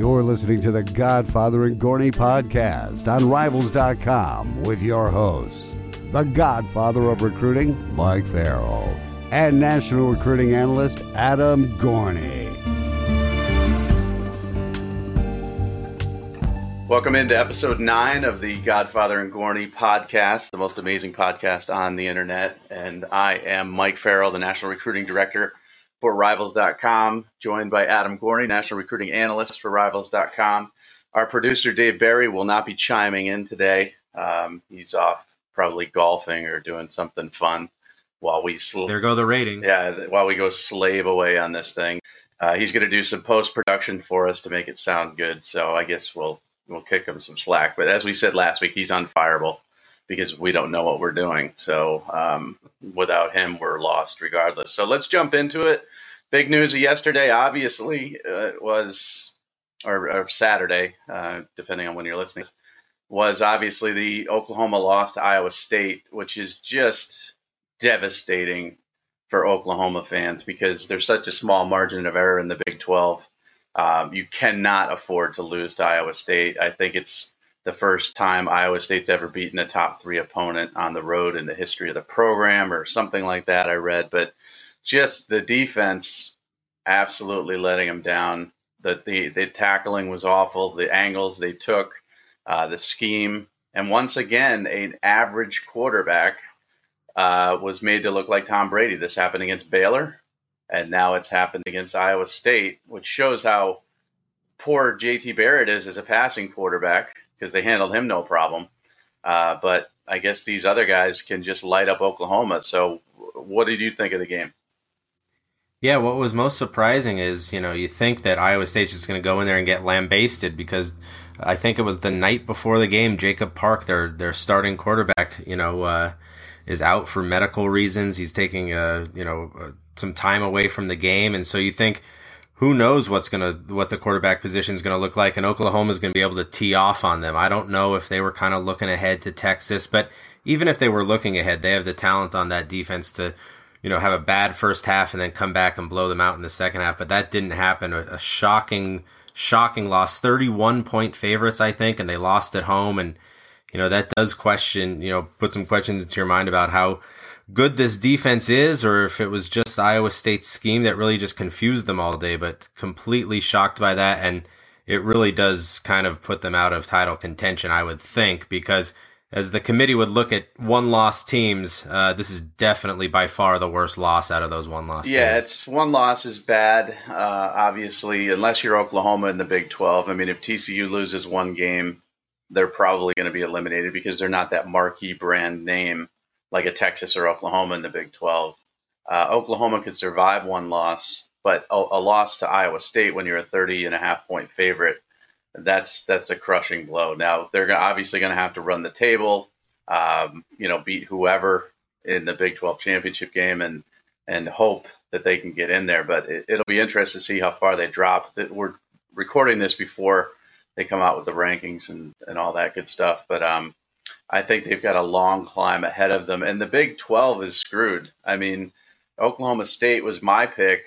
You're listening to the Godfather and Gorney podcast on Rivals.com with your hosts, the Godfather of Recruiting, Mike Farrell, and National Recruiting Analyst Adam Gorney. Welcome into episode nine of the Godfather and Gorney podcast, the most amazing podcast on the internet. And I am Mike Farrell, the National Recruiting Director for Rivals.com, joined by Adam Gorney, National Recruiting Analyst for Rivals.com. Our producer, Dave Barry, will not be chiming in today. Um, he's off probably golfing or doing something fun while we sl- there go the ratings. Yeah, while we go slave away on this thing. Uh, he's going to do some post production for us to make it sound good. So I guess we'll we'll kick him some slack. But as we said last week, he's unfireable because we don't know what we're doing. So um, without him, we're lost regardless. So let's jump into it. Big news of yesterday, obviously, uh, was or, or Saturday, uh, depending on when you're listening, was obviously the Oklahoma loss to Iowa State, which is just devastating for Oklahoma fans because there's such a small margin of error in the Big 12 um, you cannot afford to lose to Iowa State. I think it's the first time Iowa State's ever beaten a top three opponent on the road in the history of the program, or something like that. I read, but just the defense absolutely letting them down. The the, the tackling was awful. The angles they took, uh, the scheme, and once again, an average quarterback uh, was made to look like Tom Brady. This happened against Baylor and now it's happened against Iowa State, which shows how poor JT Barrett is as a passing quarterback because they handled him no problem. Uh, but I guess these other guys can just light up Oklahoma. So, what did you think of the game? Yeah, what was most surprising is, you know, you think that Iowa State's just going to go in there and get lambasted because I think it was the night before the game, Jacob Park, their their starting quarterback, you know, uh, is out for medical reasons. He's taking a, you know, some time away from the game, and so you think who knows what's gonna what the quarterback position is gonna look like, and Oklahoma is gonna be able to tee off on them. I don't know if they were kind of looking ahead to Texas, but even if they were looking ahead, they have the talent on that defense to you know have a bad first half and then come back and blow them out in the second half. But that didn't happen. A, a shocking, shocking loss. Thirty-one point favorites, I think, and they lost at home, and you know that does question you know put some questions into your mind about how good this defense is, or if it was just Iowa State's scheme that really just confused them all day. But completely shocked by that, and it really does kind of put them out of title contention, I would think, because as the committee would look at one loss teams, uh, this is definitely by far the worst loss out of those one loss yeah, teams. it's one loss is bad, uh, obviously, unless you're Oklahoma in the Big 12. I mean, if TCU loses one game, they're probably going to be eliminated because they're not that marquee brand name like a Texas or Oklahoma in the Big 12. Uh, Oklahoma could survive one loss, but a, a, loss to Iowa State when you're a 30 and a half point favorite, that's that's a crushing blow. Now they're obviously going to have to run the table, um, you know, beat whoever in the Big 12 championship game and and hope that they can get in there. But it, will be interesting to see how far they drop. We're recording this before they come out with the rankings and, and all that good stuff. But um, I think they've got a long climb ahead of them. And the Big 12 is screwed. I mean, Oklahoma State was my pick.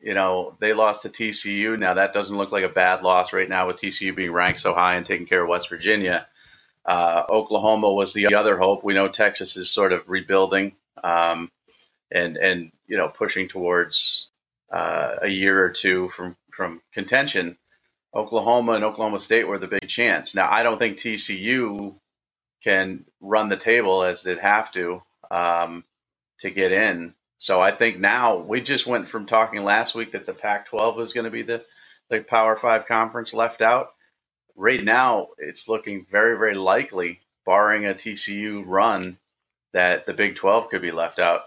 You know, they lost to TCU. Now, that doesn't look like a bad loss right now with TCU being ranked so high and taking care of West Virginia. Uh, Oklahoma was the other hope. We know Texas is sort of rebuilding um, and, and, you know, pushing towards uh, a year or two from, from contention. Oklahoma and Oklahoma State were the big chance. Now, I don't think TCU can run the table as they'd have to um, to get in. So I think now we just went from talking last week that the Pac-12 was going to be the the Power Five conference left out. Right now, it's looking very, very likely, barring a TCU run, that the Big 12 could be left out.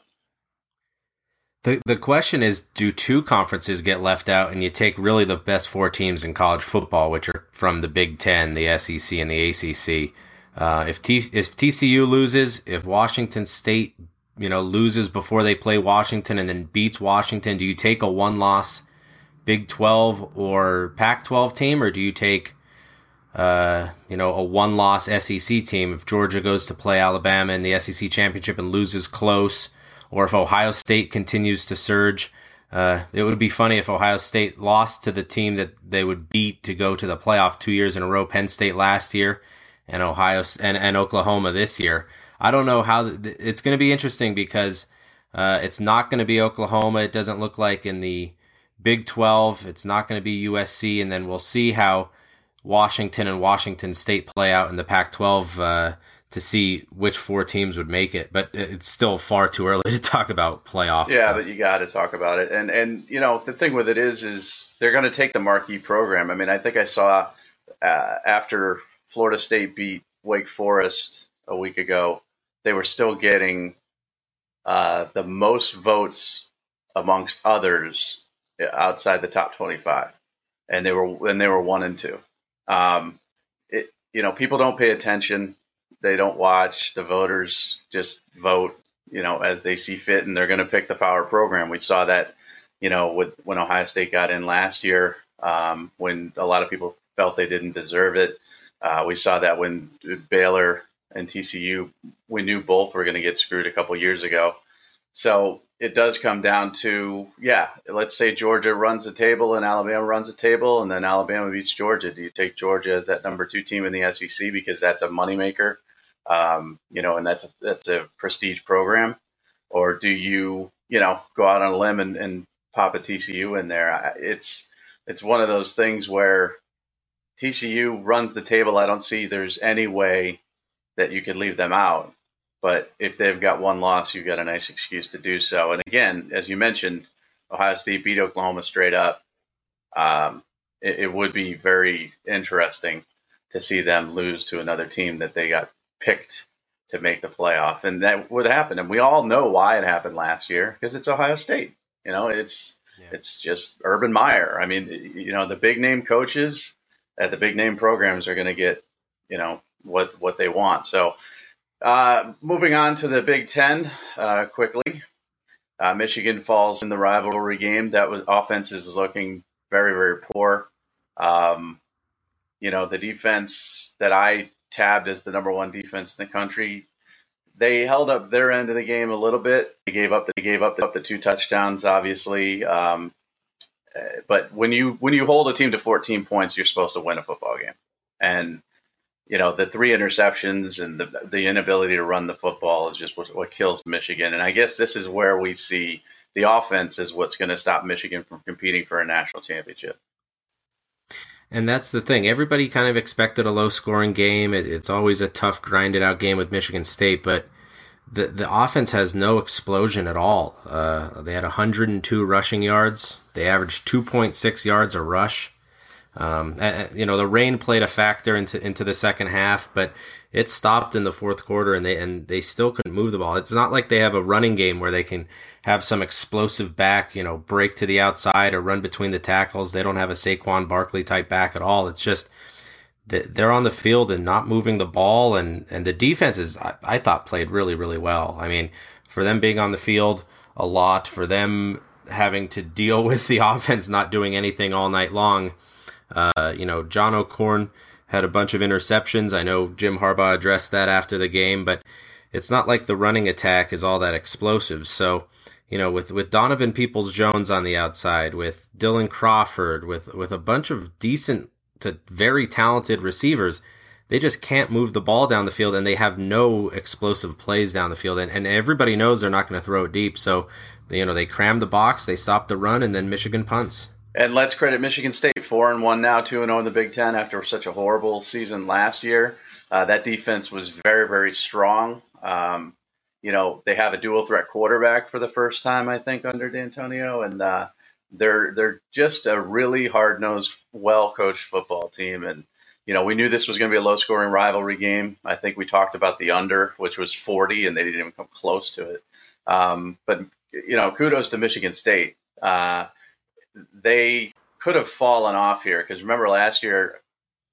The the question is, do two conferences get left out, and you take really the best four teams in college football, which are from the Big Ten, the SEC, and the ACC? Uh, if T- if TCU loses, if Washington State you know loses before they play Washington and then beats Washington, do you take a one loss Big Twelve or Pac twelve team, or do you take uh, you know a one loss SEC team if Georgia goes to play Alabama in the SEC championship and loses close, or if Ohio State continues to surge? uh, it would be funny if Ohio State lost to the team that they would beat to go to the playoff two years in a row. Penn State last year, and Ohio and, and Oklahoma this year. I don't know how it's going to be interesting because uh, it's not going to be Oklahoma. It doesn't look like in the Big 12. It's not going to be USC, and then we'll see how Washington and Washington State play out in the Pac 12 uh, to see which four teams would make it. But it's still far too early to talk about playoffs. Yeah, stuff. but you got to talk about it. And and you know the thing with it is is they're going to take the marquee program. I mean, I think I saw uh, after Florida State beat Wake Forest a week ago, they were still getting uh, the most votes amongst others outside the top 25 and they were and they were one and two um, it, you know people don't pay attention they don't watch. The voters just vote, you know, as they see fit, and they're going to pick the power program. We saw that, you know, with when Ohio State got in last year, um, when a lot of people felt they didn't deserve it. Uh, we saw that when Baylor and TCU, we knew both were going to get screwed a couple years ago. So it does come down to, yeah, let's say Georgia runs the table and Alabama runs the table, and then Alabama beats Georgia. Do you take Georgia as that number two team in the SEC because that's a moneymaker? um, you know, and that's a, that's a prestige program, or do you, you know, go out on a limb and, and pop a TCU in there? It's it's one of those things where TCU runs the table. I don't see there's any way that you could leave them out. But if they've got one loss, you've got a nice excuse to do so. And again, as you mentioned, Ohio State beat Oklahoma straight up. Um, it, it would be very interesting to see them lose to another team that they got picked to make the playoff, and that would happen. And we all know why it happened last year because it's Ohio State. You know, it's yeah. it's just Urban Meyer. I mean, you know, the big name coaches at the big name programs are going to get you know what what they want. So, uh, moving on to the Big Ten uh, quickly. Uh, Michigan falls in the rivalry game. That was offense is looking very very poor. Um, you know, the defense that I tabbed as the number one defense in the country. They held up their end of the game a little bit. They gave up. They gave up the, up the two touchdowns, obviously. Um, uh, but when you when you hold a team to 14 points, you're supposed to win a football game. And you know the three interceptions and the the inability to run the football is just what, what kills Michigan. And I guess this is where we see the offense is what's going to stop Michigan from competing for a national championship. And that's the thing. Everybody kind of expected a low scoring game. It, it's always a tough, grinded out game with Michigan State, but the the offense has no explosion at all. Uh, they had 102 rushing yards. They averaged 2.6 yards a rush. Um, and, you know, the rain played a factor into into the second half, but it stopped in the fourth quarter, and they and they still couldn't move the ball. It's not like they have a running game where they can have some explosive back, you know, break to the outside or run between the tackles. They don't have a Saquon Barkley type back at all. It's just they're on the field and not moving the ball, and and the defenses I, I thought played really really well. I mean, for them being on the field a lot, for them having to deal with the offense not doing anything all night long. Uh, you know, John O'Korn had a bunch of interceptions. I know Jim Harbaugh addressed that after the game, but it's not like the running attack is all that explosive. So, you know, with, with Donovan Peoples Jones on the outside, with Dylan Crawford, with, with a bunch of decent to very talented receivers, they just can't move the ball down the field and they have no explosive plays down the field. And, and everybody knows they're not going to throw it deep. So, you know, they cram the box, they stop the run, and then Michigan punts. And let's credit Michigan State, four and one now, two and zero oh in the Big Ten after such a horrible season last year. Uh, that defense was very, very strong. Um, you know, they have a dual threat quarterback for the first time, I think, under D'Antonio, and uh, they're they're just a really hard nosed, well coached football team. And you know, we knew this was going to be a low scoring rivalry game. I think we talked about the under, which was 40, and they didn't even come close to it. Um, but you know, kudos to Michigan State. Uh, they could have fallen off here because remember last year,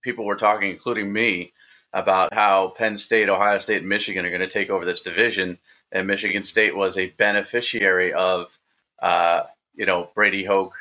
people were talking, including me, about how Penn State, Ohio State, and Michigan are going to take over this division, and Michigan State was a beneficiary of, uh, you know, Brady Hoke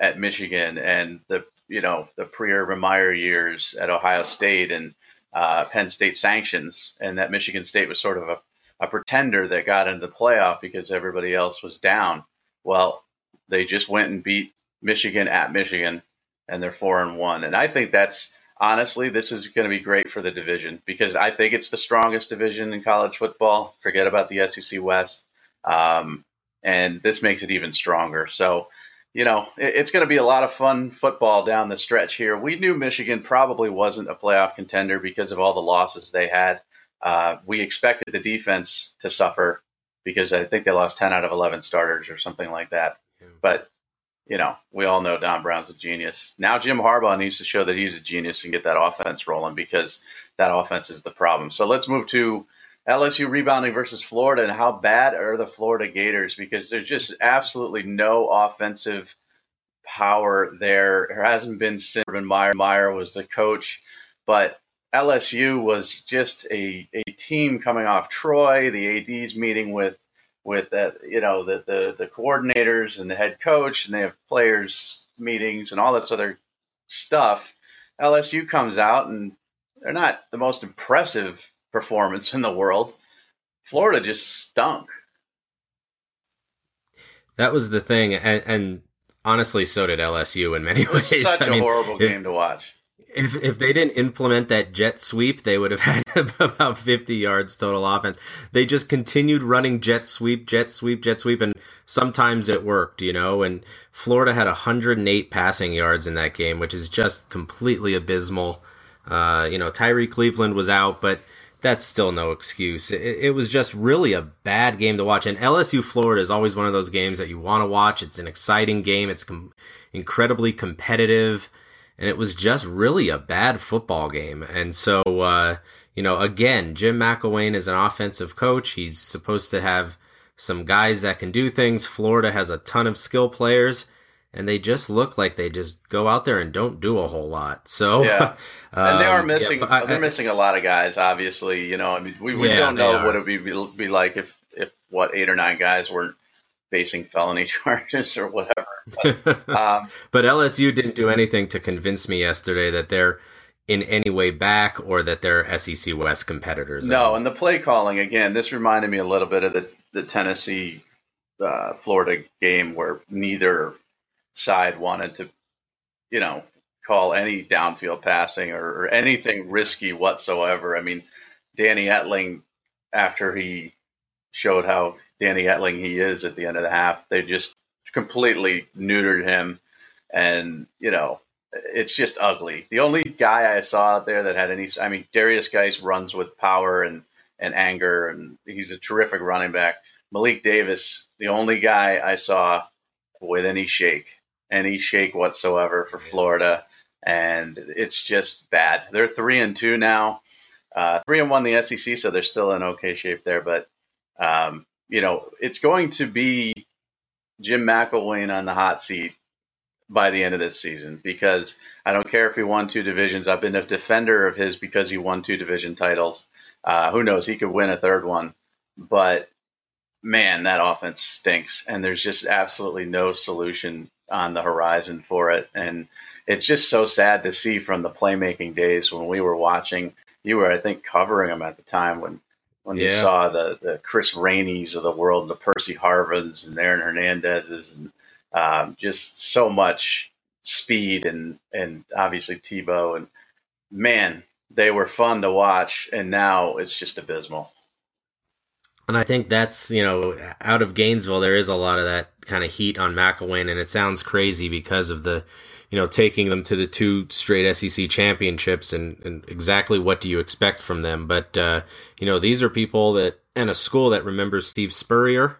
at Michigan and the, you know, the pre-Urban Meyer years at Ohio State and uh, Penn State sanctions, and that Michigan State was sort of a, a pretender that got into the playoff because everybody else was down. Well, They just went and beat Michigan at Michigan, and they're four and one. And I think that's honestly, this is going to be great for the division because I think it's the strongest division in college football. Forget about the SEC West, um, and this makes it even stronger. So. You know, it, it's going to be a lot of fun football down the stretch here. We knew Michigan probably wasn't a playoff contender because of all the losses they had. Uh, we expected the defense to suffer because I think they lost 10 out of 11 starters or something like that. Yeah. But, you know, we all know Don Brown's a genius. Now Jim Harbaugh needs to show that he's a genius and get that offense rolling because that offense is the problem. So let's move to LSU rebounding versus Florida and how bad are the Florida Gators because there's just absolutely no offensive power there. There hasn't been since Urban Meyer. Meyer was the coach, but LSU was just a, a team coming off Troy. The AD's meeting with with that you know the, the the coordinators and the head coach, and they have players meetings and all this other stuff. LSU comes out and they're not the most impressive performance in the world. Florida just stunk. That was the thing, and, and honestly, so did LSU in many ways. Such I a mean, horrible game to watch if if they didn't implement that jet sweep, they would have had about 50 yards total offense. They just continued running jet sweep, jet sweep, jet sweep, and sometimes it worked, you know. And Florida had 108 passing yards in that game, which is just completely abysmal. Uh, you know, Tyree Cleveland was out, but that's still no excuse. It, it, was just really a bad game to watch. And LSU Florida is always one of those games that you want to watch. It's an exciting game. It's com- incredibly competitive and it was just really a bad football game. And so, uh, you know, again, Jim McElwain is an offensive coach. He's supposed to have some guys that can do things. Florida has a ton of skill players, and they just look like they just go out there and don't do a whole lot. So, yeah, and they are um, missing. Yeah, I, they're missing a lot of guys. Obviously, you know, I mean, we, we yeah, don't know what it would be, be like if if what eight or nine guys weren't facing felony charges or whatever. But, um, but LSU didn't do anything to convince me yesterday that they're in any way back or that they're SEC West competitors. No, and the play calling again. This reminded me a little bit of the the Tennessee uh, Florida game where neither side wanted to, you know, call any downfield passing or, or anything risky whatsoever. I mean, Danny Etling, after he showed how Danny Etling he is at the end of the half. They just completely neutered him, and you know it's just ugly. The only guy I saw out there that had any, I mean, Darius Guice runs with power and and anger, and he's a terrific running back. Malik Davis, the only guy I saw with any shake, any shake whatsoever for Florida, and it's just bad. They're three and two now, uh, three and one the SEC, so they're still in okay shape there, but. Um, you know, it's going to be Jim McElwain on the hot seat by the end of this season because I don't care if he won two divisions. I've been a defender of his because he won two division titles. Uh, who knows? He could win a third one, but man, that offense stinks, and there's just absolutely no solution on the horizon for it. And it's just so sad to see from the playmaking days when we were watching. You were, I think, covering them at the time when when yeah. you saw the, the Chris Rainey's of the world, the Percy Harvins and Aaron Hernandez's, and um, just so much speed and and obviously Tebow and man, they were fun to watch, and now it's just abysmal. And I think that's you know out of Gainesville, there is a lot of that kind of heat on McElwain, and it sounds crazy because of the you know, taking them to the two straight SEC championships and, and exactly what do you expect from them. But, uh, you know, these are people that, and a school that remembers Steve Spurrier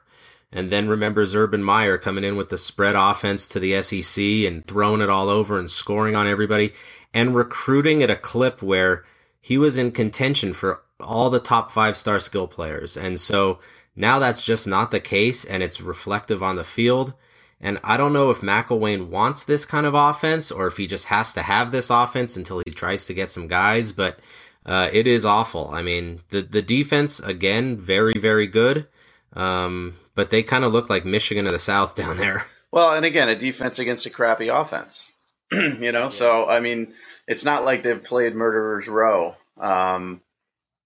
and then remembers Urban Meyer coming in with the spread offense to the SEC and throwing it all over and scoring on everybody and recruiting at a clip where he was in contention for all the top five star skill players. And so now that's just not the case and it's reflective on the field. And I don't know if McElwain wants this kind of offense or if he just has to have this offense until he tries to get some guys, but uh, it is awful. I mean, the the defense again, very very good, um, but they kind of look like Michigan of the South down there. Well, and again, a defense against a crappy offense. you know, yeah. so I mean, it's not like they've played murderers row. Um,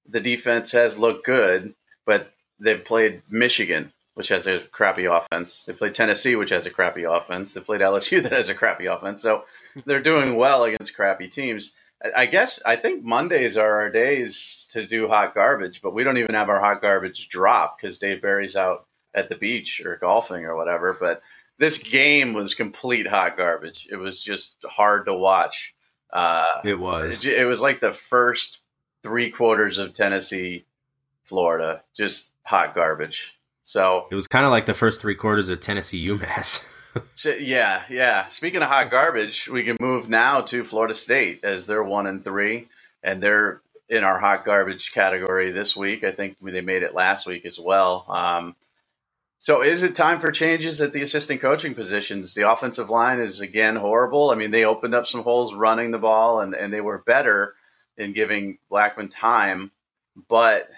the defense has looked good, but they've played Michigan, which has a crappy offense. They played Tennessee, which has a crappy offense. They played LSU, that has a crappy offense. So they're doing well against crappy teams. I guess I think Mondays are our days to do hot garbage, but we don't even have our hot garbage drop because Dave Barry's out at the beach or golfing or whatever. But this game was complete hot garbage. It was just hard to watch. Uh, it was. It, it was like the first three quarters of Tennessee, Florida, just hot garbage. So it was kind of like the first three quarters of Tennessee UMass. so, yeah, yeah. Speaking of hot garbage, we can move now to Florida State as they're one and three, and they're in our hot garbage category this week. I think they made it last week as well. Um, so is it time for changes at the assistant coaching positions? The offensive line is again horrible. I mean, they opened up some holes running the ball and, and they were better in giving Blackman time. But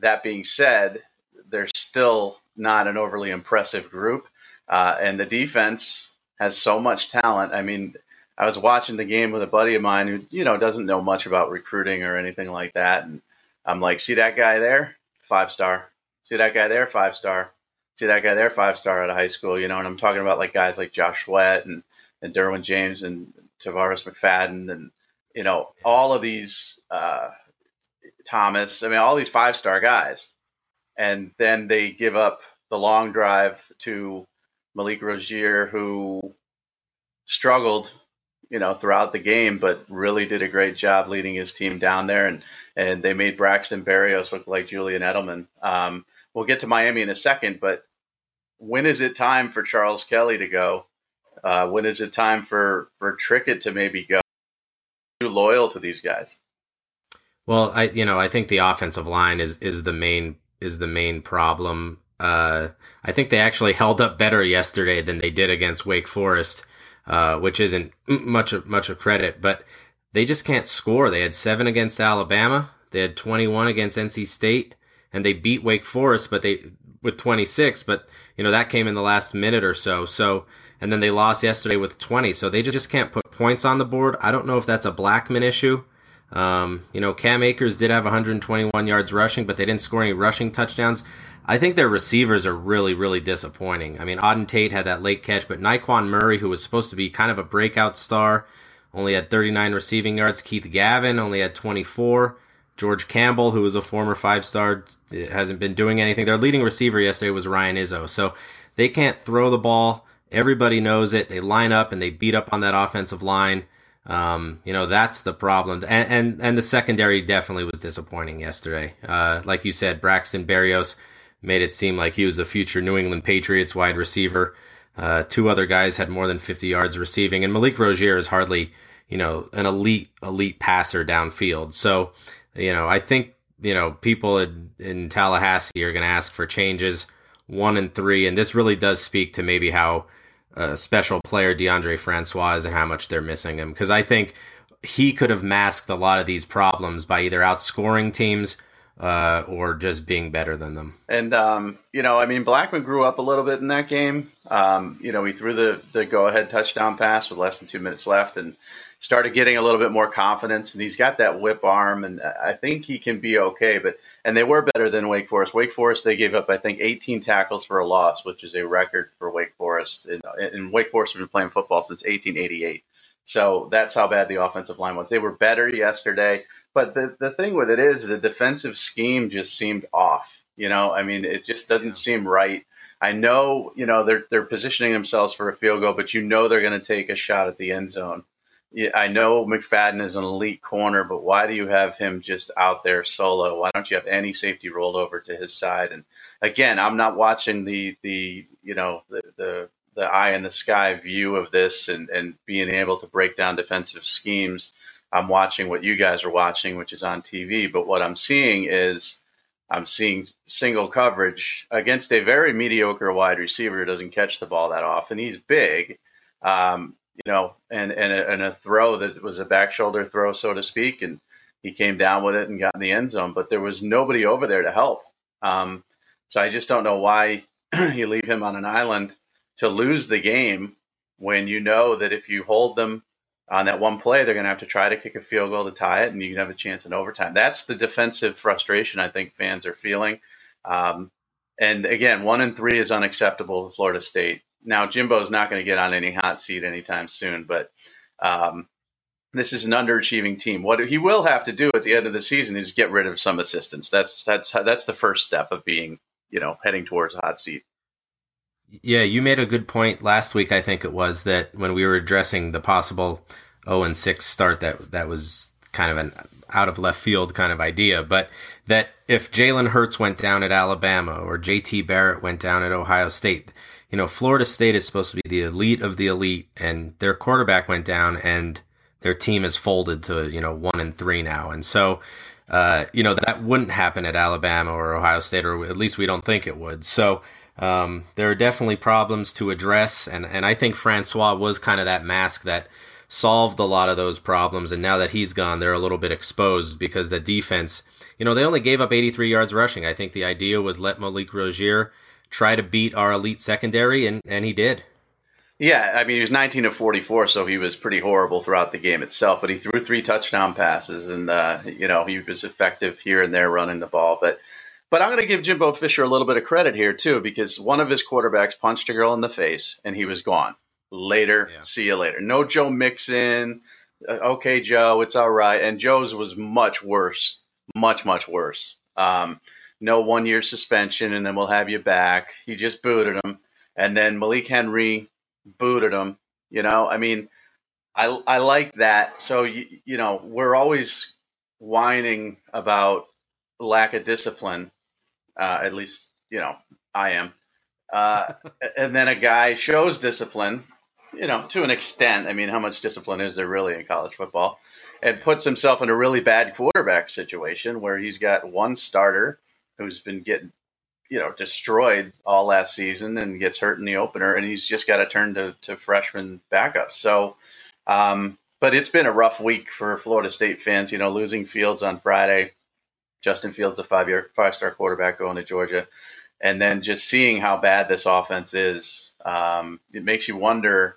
that being said, they're still not an overly impressive group. Uh, and the defense has so much talent. I mean, I was watching the game with a buddy of mine who, you know, doesn't know much about recruiting or anything like that. And I'm like, see that guy there? Five star. See that guy there? Five star see that guy there, five star out of high school, you know, and I'm talking about like guys like Josh Sweat and, and Derwin James and Tarvarus McFadden and, you know, all of these, uh, Thomas, I mean, all these five star guys. And then they give up the long drive to Malik Rosier, who struggled, you know, throughout the game, but really did a great job leading his team down there. And, and they made Braxton Berrios look like Julian Edelman. Um, we'll get to Miami in a second, but when is it time for Charles Kelly to go? Uh, when is it time for for Trickett to maybe go? Too loyal to these guys. Well, I you know I think the offensive line is is the main is the main problem. Uh, I think they actually held up better yesterday than they did against Wake Forest, uh, which isn't much of, much of credit, but they just can't score. They had seven against Alabama, they had 21 against NC State, and they beat Wake Forest, but they with 26, but you know that came in the last minute or so. So and then they lost yesterday with 20, so they just can't put points on the board. I don't know if that's a Blackman issue. Um, you know, Cam Akers did have 121 yards rushing, but they didn't score any rushing touchdowns. I think their receivers are really, really disappointing. I mean, Auden Tate had that late catch, but Nyqwan Murray, who was supposed to be kind of a breakout star, only had 39 receiving yards. Keith Gavin only had 24. George Campbell, who was a former five star, hasn't been doing anything. Their leading receiver yesterday was Ryan Izzo. So they can't throw the ball. Everybody knows it. They line up and they beat up on that offensive line. Um, you know, that's the problem. And, and, and the secondary definitely was disappointing yesterday. Uh, like you said, Braxton Berrios made it seem like he was a future New England Patriots wide receiver. Uh, two other guys had more than 50 yards receiving, and Malik Rosier is hardly, you know, an elite, elite passer downfield. So, you know, I think you know people in, in Tallahassee are going to ask for changes one and three, and this really does speak to maybe how uh, special player Deondre Francois is and how much they're missing him because I think he could have masked a lot of these problems by either outscoring teams uh, or just being better than them. And um, you know, I mean, Blackman grew up a little bit in that game. Um, you know, he threw the the go ahead touchdown pass with less than two minutes left, and started getting a little bit more confidence. And he's got that whip arm, and I think he can be okay. But and they were better than Wake Forest. Wake Forest they gave up I think 18 tackles for a loss, which is a record for Wake Forest. And, and Wake Forest has been playing football since 1888. So that's how bad the offensive line was. They were better yesterday. But the, the thing with it is the defensive scheme just seemed off. You know, I mean, it just doesn't seem right. I know, you know, they're they're positioning themselves for a field goal, but you know they're going to take a shot at the end zone. I know McFadden is an elite corner, but why do you have him just out there solo? Why don't you have any safety rolled over to his side? And again, I'm not watching the the you know the the, the eye in the sky view of this and and being able to break down defensive schemes. I'm watching what you guys are watching, which is on TV. But what I'm seeing is I'm seeing single coverage against a very mediocre wide receiver who doesn't catch the ball that often. He's big. Um, you know, and and a, and a throw that was a back shoulder throw, so to speak, and he came down with it and got in the end zone. But there was nobody over there to help. Um, so I just don't know why you leave him on an island to lose the game when you know that if you hold them on that one play, they're going to have to try to kick a field goal to tie it, and you can have a chance in overtime. That's the defensive frustration I think fans are feeling. Um, And again, one and three is unacceptable to Florida State. Now, Jimbo's not going to get on any hot seat anytime soon, but um, this is an underachieving team. What he will have to do at the end of the season is get rid of some assistants. That's that's that's the first step of being, you know, heading towards a hot seat. Yeah, you made a good point last week. I think it was that when we were addressing the possible 0 and 6 start, that that was kind of an out of left field kind of idea. But that if Jalen Hurts went down at Alabama or JT Barrett went down at Ohio State, you know, Florida State is supposed to be the elite of the elite, and their quarterback went down, and their team is folded to you know one and three now, and so. Uh, you know that wouldn't happen at Alabama or Ohio State, or at least we don't think it would. So um, there are definitely problems to address, and, and I think Francois was kind of that mask that solved a lot of those problems. And now that he's gone, they're a little bit exposed because the defense, you know, they only gave up 83 yards rushing. I think the idea was let Malik Rosier try to beat our elite secondary, and, and he did. Yeah, I mean, he was 19 of 44, so he was pretty horrible throughout the game itself. But he threw three touchdown passes, and uh, you know he was effective here and there running the ball. But but I'm going to give Jimbo Fisher a little bit of credit here too, because one of his quarterbacks punched a girl in the face, and he was gone. Later, yeah. see you later. No Joe Mixon. Uh, okay, Joe, it's all right. And Joe's was much worse, much much worse. Um, no one year suspension, and then we'll have you back. He just booted him, and then Malik Henry booted him. You know, I mean, I I like that. So you you know, we're always whining about lack of discipline. Uh, at least you know I am. Uh, and then a guy shows discipline you know, to an extent. I mean, how much discipline is there really in college football? And puts himself in a really bad quarterback situation where he's got one starter who's been getting, you know, destroyed all last season and gets hurt in the opener, and he's just got to turn to, to freshman backups. So, um, but it's been a rough week for Florida State fans. You know, losing Fields on Friday, Justin Fields, a five year, five star quarterback going to Georgia, and then just seeing how bad this offense is, um, it makes you wonder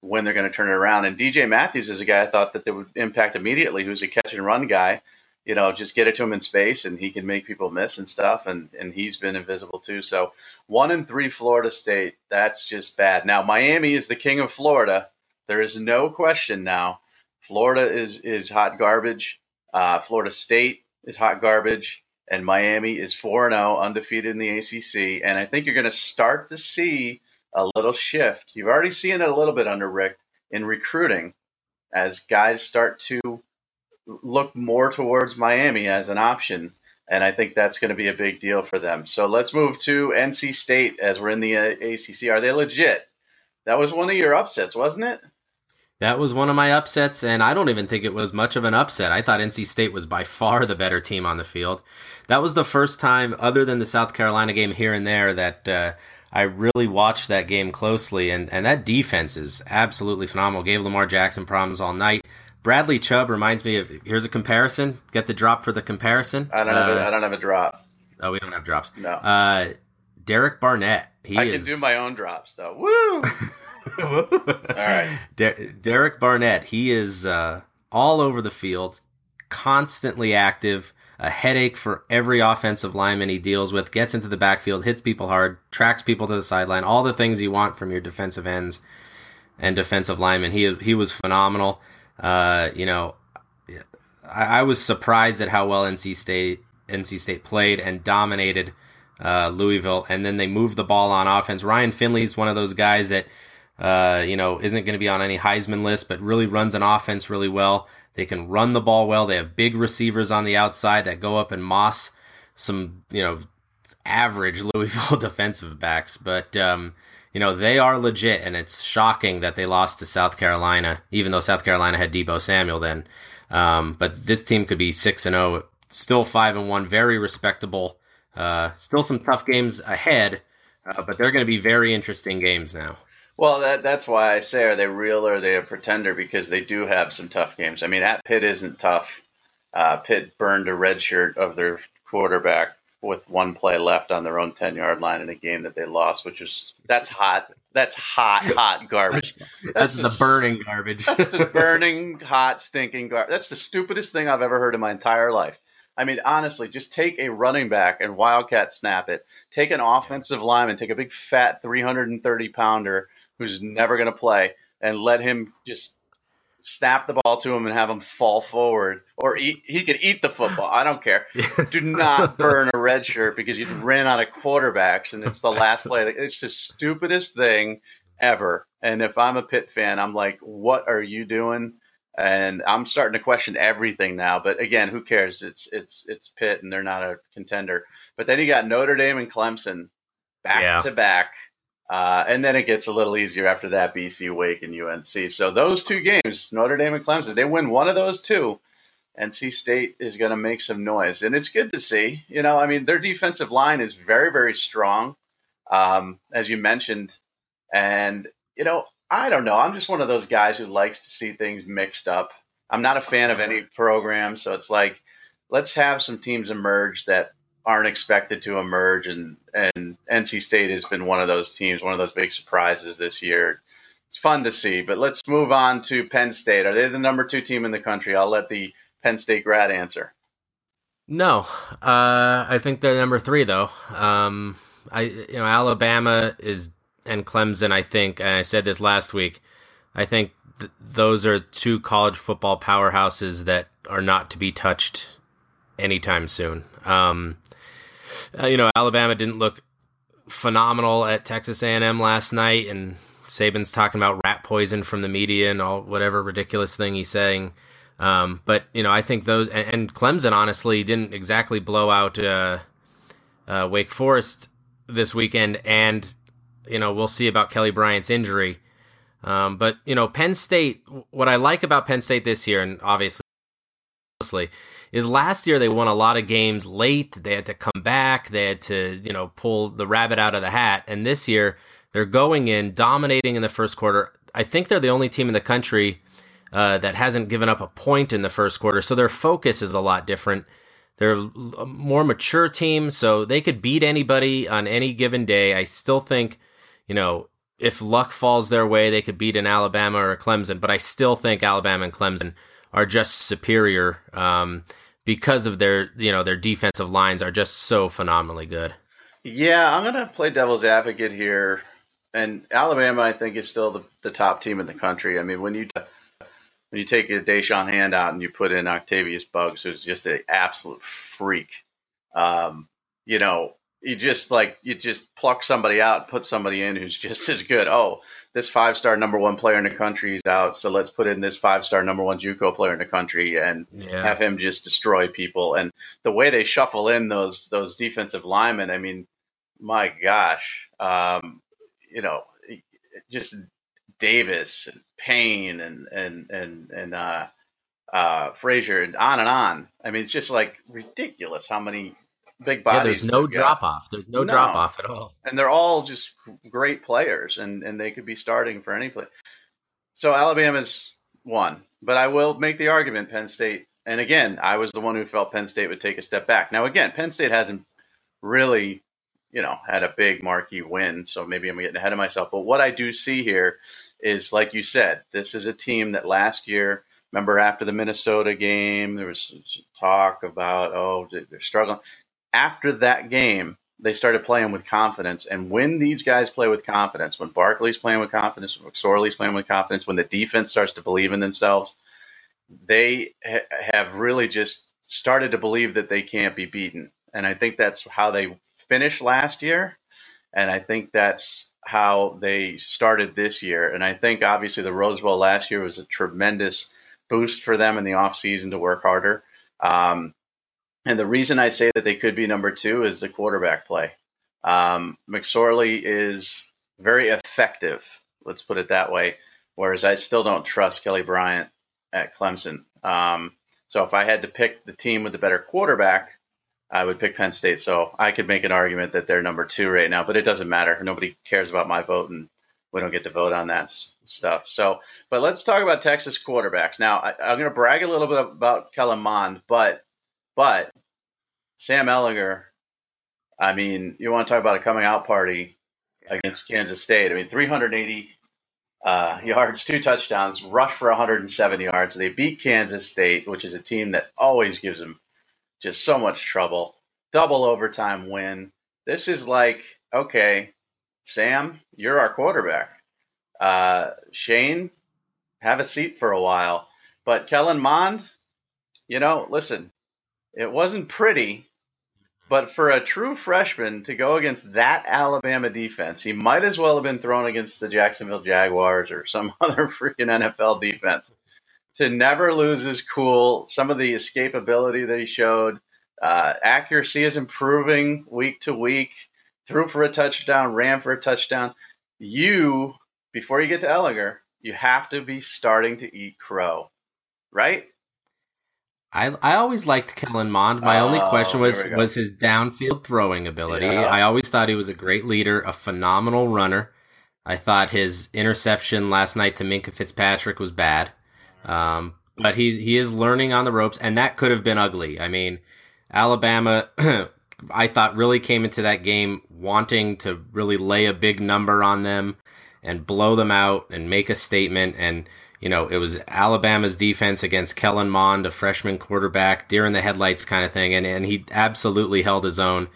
when they're going to turn it around. And DJ Matthews is a guy I thought that they would impact immediately, who's a catch and run guy. You know, just get it to him in space, and he can make people miss and stuff. And and he's been invisible too. So one in three Florida State. That's just bad. Now Miami is the king of Florida. There is no question now. Florida is is hot garbage. Uh, Florida State is hot garbage, and Miami is four and zero, oh, undefeated in the ACC. And I think you're going to start to see a little shift. You've already seen it a little bit under Richt in recruiting as guys start to look more towards Miami as an option. And I think that's going to be a big deal for them. So let's move to NC State as we're in the uh, ACC. Are they legit? That was one of your upsets, wasn't it? That was one of my upsets, and I don't even think it was much of an upset. I thought NC State was by far the better team on the field. That was the first time, other than the South Carolina game here and there, that uh, I really watched that game closely, and, and that defense is absolutely phenomenal. Gave Lamar Jackson problems all night. Bradley Chubb reminds me of here's a comparison. Get the drop for the comparison. I don't have a, uh, I don't have a drop. Oh, we don't have drops. No. Uh, Derek Barnett. He I is, can do my own drops though. Woo! all right. De- Derek Barnett. He is uh, all over the field, constantly active a headache for every offensive lineman he deals with, gets into the backfield, hits people hard, tracks people to the sideline, all the things you want from your defensive ends and defensive linemen. He he was phenomenal. Uh, you know, I, I, was surprised at how well NC State NC State played and dominated uh, Louisville, and then they moved the ball on offense. Ryan Finley's one of those guys that uh, you know isn't going to be on any Heisman list, but really runs an offense really well. They can run the ball well. They have big receivers on the outside that go up and moss some, you know, average Louisville defensive backs. But, um, you know, they are legit, and it's shocking that they lost to South Carolina, even though South Carolina had Deebo Samuel then. Um, but this team could be 6 and 0, still 5 and 1, very respectable. Uh, still some tough games ahead, uh, but they're going to be very interesting games now. Well, that, that's why I say, are they real or are they a pretender? Because they do have some tough games. I mean, at Pitt isn't tough. Uh, Pitt burned a red shirt of their quarterback with one play left on their own 10 yard line in a game that they lost, which is that's hot. That's hot, hot garbage. That's, that's the, the, burning garbage. that's the burning, hot, stinking garbage. That's the stupidest thing I've ever heard in my entire life. I mean, honestly, just take a running back and wildcat snap it. Take an offensive lineman, take a big fat 330 pounder who's never going to play, and let him just snap the ball to him and have him fall forward, or eat, he could eat the football. I don't care. Do not burn a red shirt because you ran out of quarterbacks and it's the last play. It's the stupidest thing ever. And if I'm a Pitt fan, I'm like, what are you doing? And I'm starting to question everything now. But again, who cares? It's it's it's Pitt, and they're not a contender. But then you got Notre Dame and Clemson back yeah. to back uh, and then it gets a little easier after that, BC, Wake, and UNC. So those two games, Notre Dame and Clemson, they win one of those two. NC State is going to make some noise, and it's good to see. You know, I mean, their defensive line is very, very strong, um, as you mentioned, and you know, I don't know. I'm just one of those guys who likes to see things mixed up. I'm not a fan of any program, so it's like let's have some teams emerge that aren't expected to emerge, and and NC State has been one of those teams, one of those big surprises this year. It's fun to see, but let's move on to Penn State. Are they the number two team in the country? I'll let the Penn State grad answer. No, uh, I think they're number three though. Um, I you know Alabama is and Clemson. I think, and I said this last week. I think th- those are two college football powerhouses that are not to be touched anytime soon. Um, uh, you know, Alabama didn't look phenomenal at Texas A&M last night, and Saban's talking about rat poison from the media and all whatever ridiculous thing he's saying. Um, but you know, I think those and, and Clemson honestly didn't exactly blow out uh, uh, Wake Forest this weekend, and you know we'll see about Kelly Bryant's injury. Um, but you know, Penn State. What I like about Penn State this year, and obviously is last year they won a lot of games late. They had to come back. They had to, you know, pull the rabbit out of the hat. And this year they're going in, dominating in the first quarter. I think they're the only team in the country uh, that hasn't given up a point in the first quarter. So their focus is a lot different. They're a more mature team, so they could beat anybody on any given day. I still think, you know, if luck falls their way, they could beat an Alabama or a Clemson, but I still think Alabama and Clemson are just superior um, because of their you know their defensive lines are just so phenomenally good. Yeah, I'm gonna play devil's advocate here, and Alabama I think is still the, the top team in the country. I mean when you when you take a Da'Shawn Hand out and you put in Octavius Buggs, who's just an absolute freak, um, you know, you just like you just pluck somebody out, put somebody in who's just as good. Oh, this five star number one player in the country is out, so let's put in this five star number one JUCO player in the country and yeah. have him just destroy people. And the way they shuffle in those those defensive linemen, I mean, my gosh, um, you know, just Davis and Payne and and and and uh, uh, Frazier and on and on. I mean, it's just like ridiculous how many big bodies. Yeah, there's no drop off. There's no, no, drop off at all. And they're all just great players, and, and they could be starting for any play. So Alabama's one, but I will make the argument Penn State. And again, I was the one who felt Penn State would take a step back. Now, again, Penn State hasn't really, you know, had a big marquee win, so maybe I'm getting ahead of myself. But what I do see here is, like you said, this is a team that last year remember after the Minnesota game, there was talk about, oh, they're struggling after that game, they started playing with confidence. And when these guys play with confidence, when Barkley's playing with confidence, when McSorley's playing with confidence, when the defense starts to believe in themselves, they ha- have really just started to believe that they can't be beaten. And I think that's how they finished last year. And I think that's how they started this year. And I think obviously the Rose Bowl last year was a tremendous boost for them in the offseason to work harder. Um, and the reason I say that they could be number two is the quarterback play. Um, McSorley is very effective, let's put it that way, whereas I still don't trust Kelly Bryant at Clemson. Um, so if I had to pick the team with the better quarterback, I would pick Penn State. So I could make an argument that they're number two right now, but it doesn't matter. Nobody cares about my vote, and we don't get to vote on that stuff. So, but let's talk about Texas quarterbacks. Now, I, am going to brag a little bit about Kellen Mond, but but Sam Ehlinger, I mean, you want to talk about a coming out party against Kansas State. I mean, 380 uh, yards, two touchdowns, rush for 170 yards. They beat Kansas State, which is a team that always gives them just so much trouble. Double overtime win. This is like, okay, Sam, you're our quarterback. Uh, Shane, have a seat for a while. But Kellen Mond, you know, listen, it wasn't pretty, but for a true freshman to go against that Alabama defense, he might as well have been thrown against the Jacksonville Jaguars or some other freaking NFL defense. To never lose his cool, some of the escapability that he showed, uh, accuracy is improving week to week. Threw for a touchdown, ran for a touchdown. You, before you get to Ehlinger, you have to be starting to eat crow, right? I I always liked Kellen Mond. My only Oh, question was here we go. was his downfield throwing ability. Yeah. I always thought he was a great leader, a phenomenal runner. I thought his interception last night to Minkah Fitzpatrick was bad, um, but he he is learning on the ropes, and that could have been ugly. I mean, Alabama, I thought really came into that game wanting to really lay a big number on them and blow them out and make a statement and you know, it was Alabama's defense against Kellen Mond, a freshman quarterback, deer in the headlights kind of thing, and, and he absolutely held his own.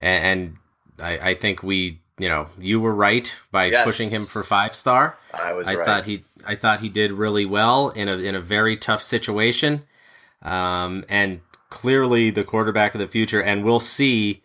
And, and I, I think we, you know, you were right by Yes. pushing him for five star. I was I right. thought he, I thought he did really well in a in a very tough situation, um, and clearly the quarterback of the future. And we'll see.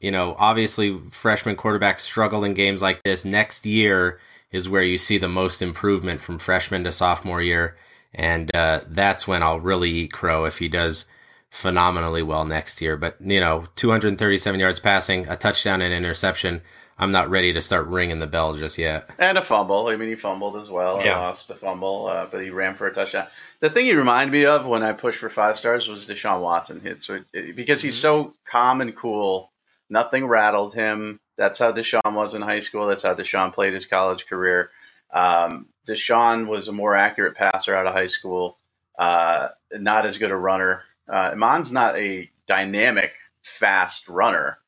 You know, obviously, freshman quarterbacks struggle in games like this. Next year is where you see the most improvement from freshman to sophomore year, and uh, that's when I'll really eat crow if he does phenomenally well next year. But you know, 237 yards passing, a touchdown and interception. I'm not ready to start ringing the bell just yet. And a fumble. I mean, he fumbled as well. Yeah. Lost a fumble, uh, but he ran for a touchdown. The thing he reminded me of when I pushed for five stars was Deshaun Watson hit. So because he's so calm and cool, nothing rattled him. That's how Deshaun was in high school. That's how Deshaun played his college career. Um, Deshaun was a more accurate passer out of high school, uh, not as good a runner. Uh, Mond's not a dynamic, fast runner.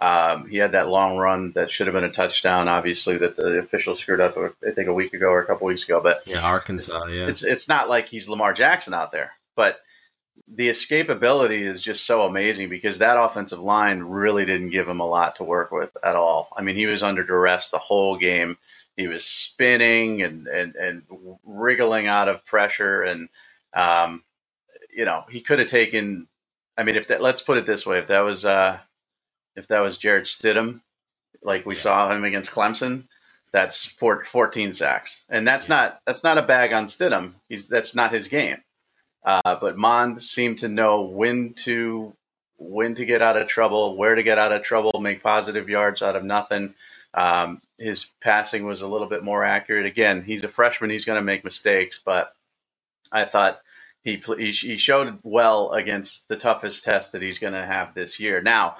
Um, he had that long run that should have been a touchdown, obviously, that the official screwed up, I think, a week ago or a couple weeks ago. But Yeah, Arkansas. Yeah, it's it's not like he's Lamar Jackson out there, but the escapability is just so amazing because that offensive line really didn't give him a lot to work with at all. I mean, he was under duress the whole game. He was spinning and and and wriggling out of pressure, and um, you know he could have taken. I mean, if that let's put it this way, if that was uh, if that was Jarrett Stidham, like we Yeah. saw him against Clemson, that's four, 14 sacks, and that's not that's not a bag on Stidham. He's that's not his game. Uh, but Mond seemed to know when to when to get out of trouble, where to get out of trouble, make positive yards out of nothing. Um, his passing was a little bit more accurate. Again, he's a freshman; he's going to make mistakes, but I thought he he showed well against the toughest test that he's going to have this year. Now,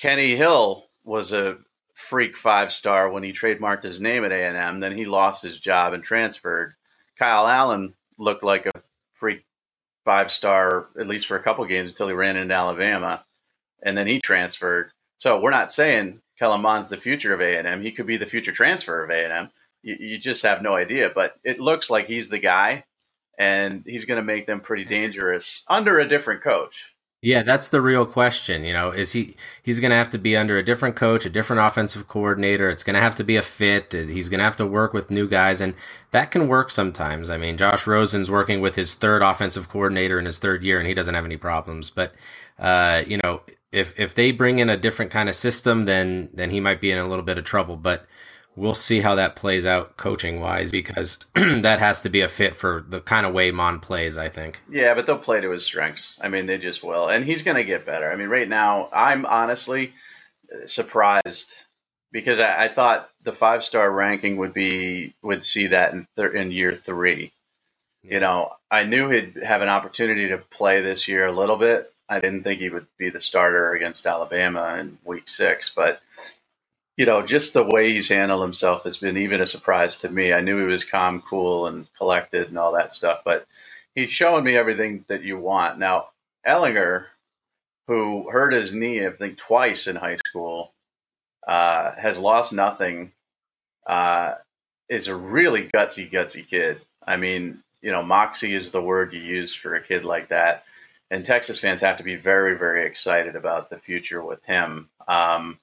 Kenny Hill was a freak five star when he trademarked his name at A and M. Then he lost his job and transferred. Kyle Allen looked like a freak five star at least for a couple games until he ran into Alabama, and then he transferred. So we're not saying Kellen Mond's the future of A and M. He could be the future transfer of A and M. You, you just have no idea. But it looks like he's the guy, and he's going to make them pretty mm-hmm. dangerous under a different coach. Yeah, that's the real question. You know, is he he's going to have to be under a different coach, a different offensive coordinator. It's going to have to be a fit. He's going to have to work with new guys, and that can work sometimes. I mean, Josh Rosen's working with his third offensive coordinator in his third year, and he doesn't have any problems. But uh, you know, if if they bring in a different kind of system, then then he might be in a little bit of trouble. But we'll see how that plays out coaching wise, because that has to be a fit for the kind of way Mond plays. I think. Yeah, but they'll play to his strengths. I mean, they just will, and he's going to get better. I mean, right now, I'm honestly uh, surprised because I, I thought the five star ranking would be would see that in thir- in year three. You know, I knew he'd have an opportunity to play this year a little bit. I didn't think he would be the starter against Alabama in week six, but you know, just the way he's handled himself has been even a surprise to me. I knew he was calm, cool, and collected and all that stuff, but he's showing me everything that you want. Now, Ehlinger, who hurt his knee, I think, twice in high school, uh, has lost nothing, uh, is a really gutsy, gutsy kid. I mean, you know, moxie is the word you use for a kid like that. and Texas fans have to be very, very excited about the future with him. Um,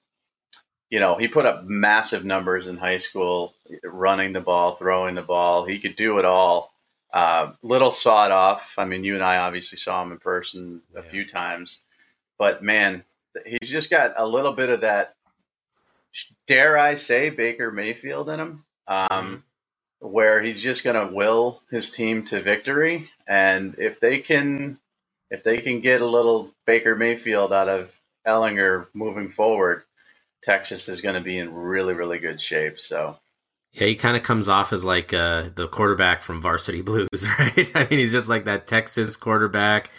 you know, he put up massive numbers in high school, running the ball, throwing the ball. He could do it all. Uh, little sawed off. I mean, you and I obviously saw him in person a yeah. few times, but man, he's just got a little bit of that. Dare I say Baker Mayfield in him, um, mm-hmm. where he's just going to will his team to victory, and if they can, if they can get a little Baker Mayfield out of Ehlinger moving forward, Texas is going to be in really, really good shape. So. Yeah, he kind of comes off as like uh, the quarterback from Varsity Blues, right? I mean, he's just like that Texas quarterback.